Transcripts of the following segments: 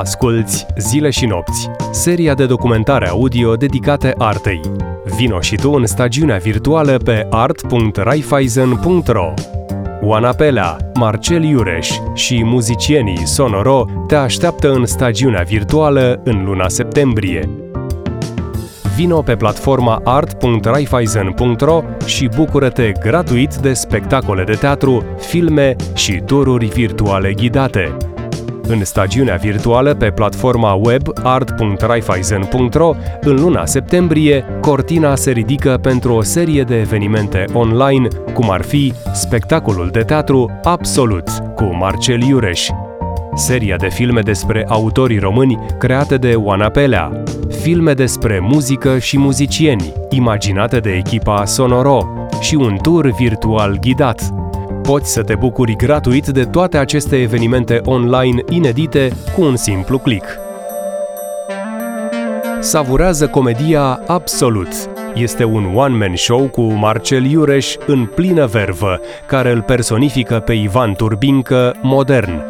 Asculți Zile și nopți, seria de documentare audio dedicate artei. Vino și tu în stagiunea virtuală pe art.raiffeisen.ro Oana Pelea, Marcel Iureș și muzicienii Sonoro te așteaptă în stagiunea virtuală în luna septembrie. Vino pe platforma art.raiffeisen.ro și bucură-te gratuit de spectacole de teatru, filme și tururi virtuale ghidate. În stagiunea virtuală pe platforma web art.raiffeisen.ro, în luna septembrie, cortina se ridică pentru o serie de evenimente online, cum ar fi spectacolul de teatru Absolut cu Marcel Iureș, seria de filme despre autorii români create de Oana Pelea, filme despre muzică și muzicieni, imaginate de echipa Sonoro, și un tur virtual ghidat. Poți să te bucuri gratuit de toate aceste evenimente online inedite cu un simplu click. Savurează comedia Absolut. Este un one-man show cu Marcel Iureș în plină vervă, care îl personifică pe Ivan Turbincă modern.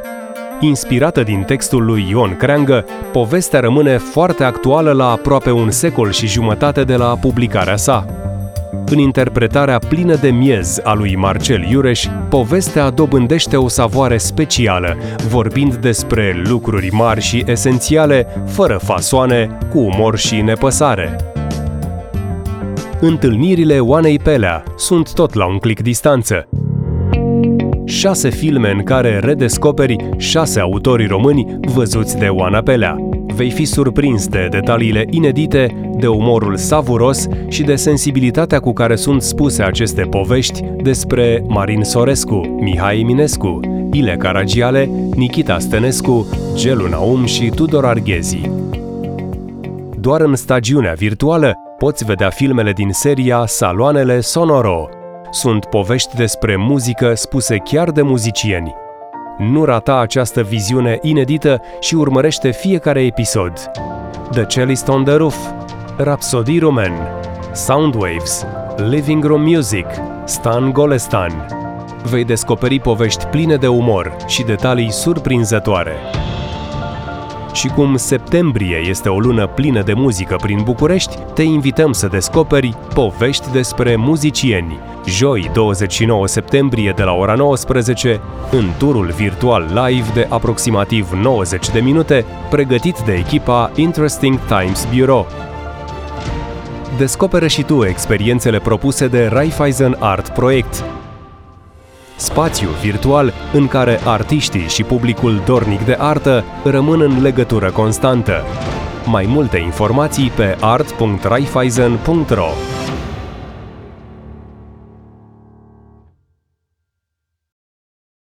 Inspirată din textul lui Ion Creangă, povestea rămâne foarte actuală la aproape un secol și jumătate de la publicarea sa. În interpretarea plină de miez a lui Marcel Iureș, povestea dobândește o savoare specială, vorbind despre lucruri mari și esențiale, fără fasoane, cu umor și nepăsare. Întâlnirile Oanei Pelea sunt tot la un clic distanță. Șase filme în care redescoperi șase autori români văzuți de Oana Pelea vei fi surprins de detaliile inedite, de umorul savuros și de sensibilitatea cu care sunt spuse aceste povești despre Marin Sorescu, Mihai Eminescu, Ile Caragiale, Nikita Stănescu, Gelu Naum și Tudor Arghezi. Doar în stagiunea virtuală poți vedea filmele din seria Saloanele Sonoro. Sunt povești despre muzică spuse chiar de muzicieni, nu rata această viziune inedită și urmărește fiecare episod. The Cellist on the Roof, Rhapsody Roman, Soundwaves, Living Room Music, Stan Golestan. Vei descoperi povești pline de umor și detalii surprinzătoare. Și cum septembrie este o lună plină de muzică prin București, te invităm să descoperi povești despre muzicieni, joi 29 septembrie de la ora 19, în turul virtual live de aproximativ 90 de minute, pregătit de echipa Interesting Times Bureau. Descoperă și tu experiențele propuse de Raiffeisen Art Project, spațiu virtual în care artiștii și publicul dornic de artă rămân în legătură constantă. Mai multe informații pe art.raiffeisen.ro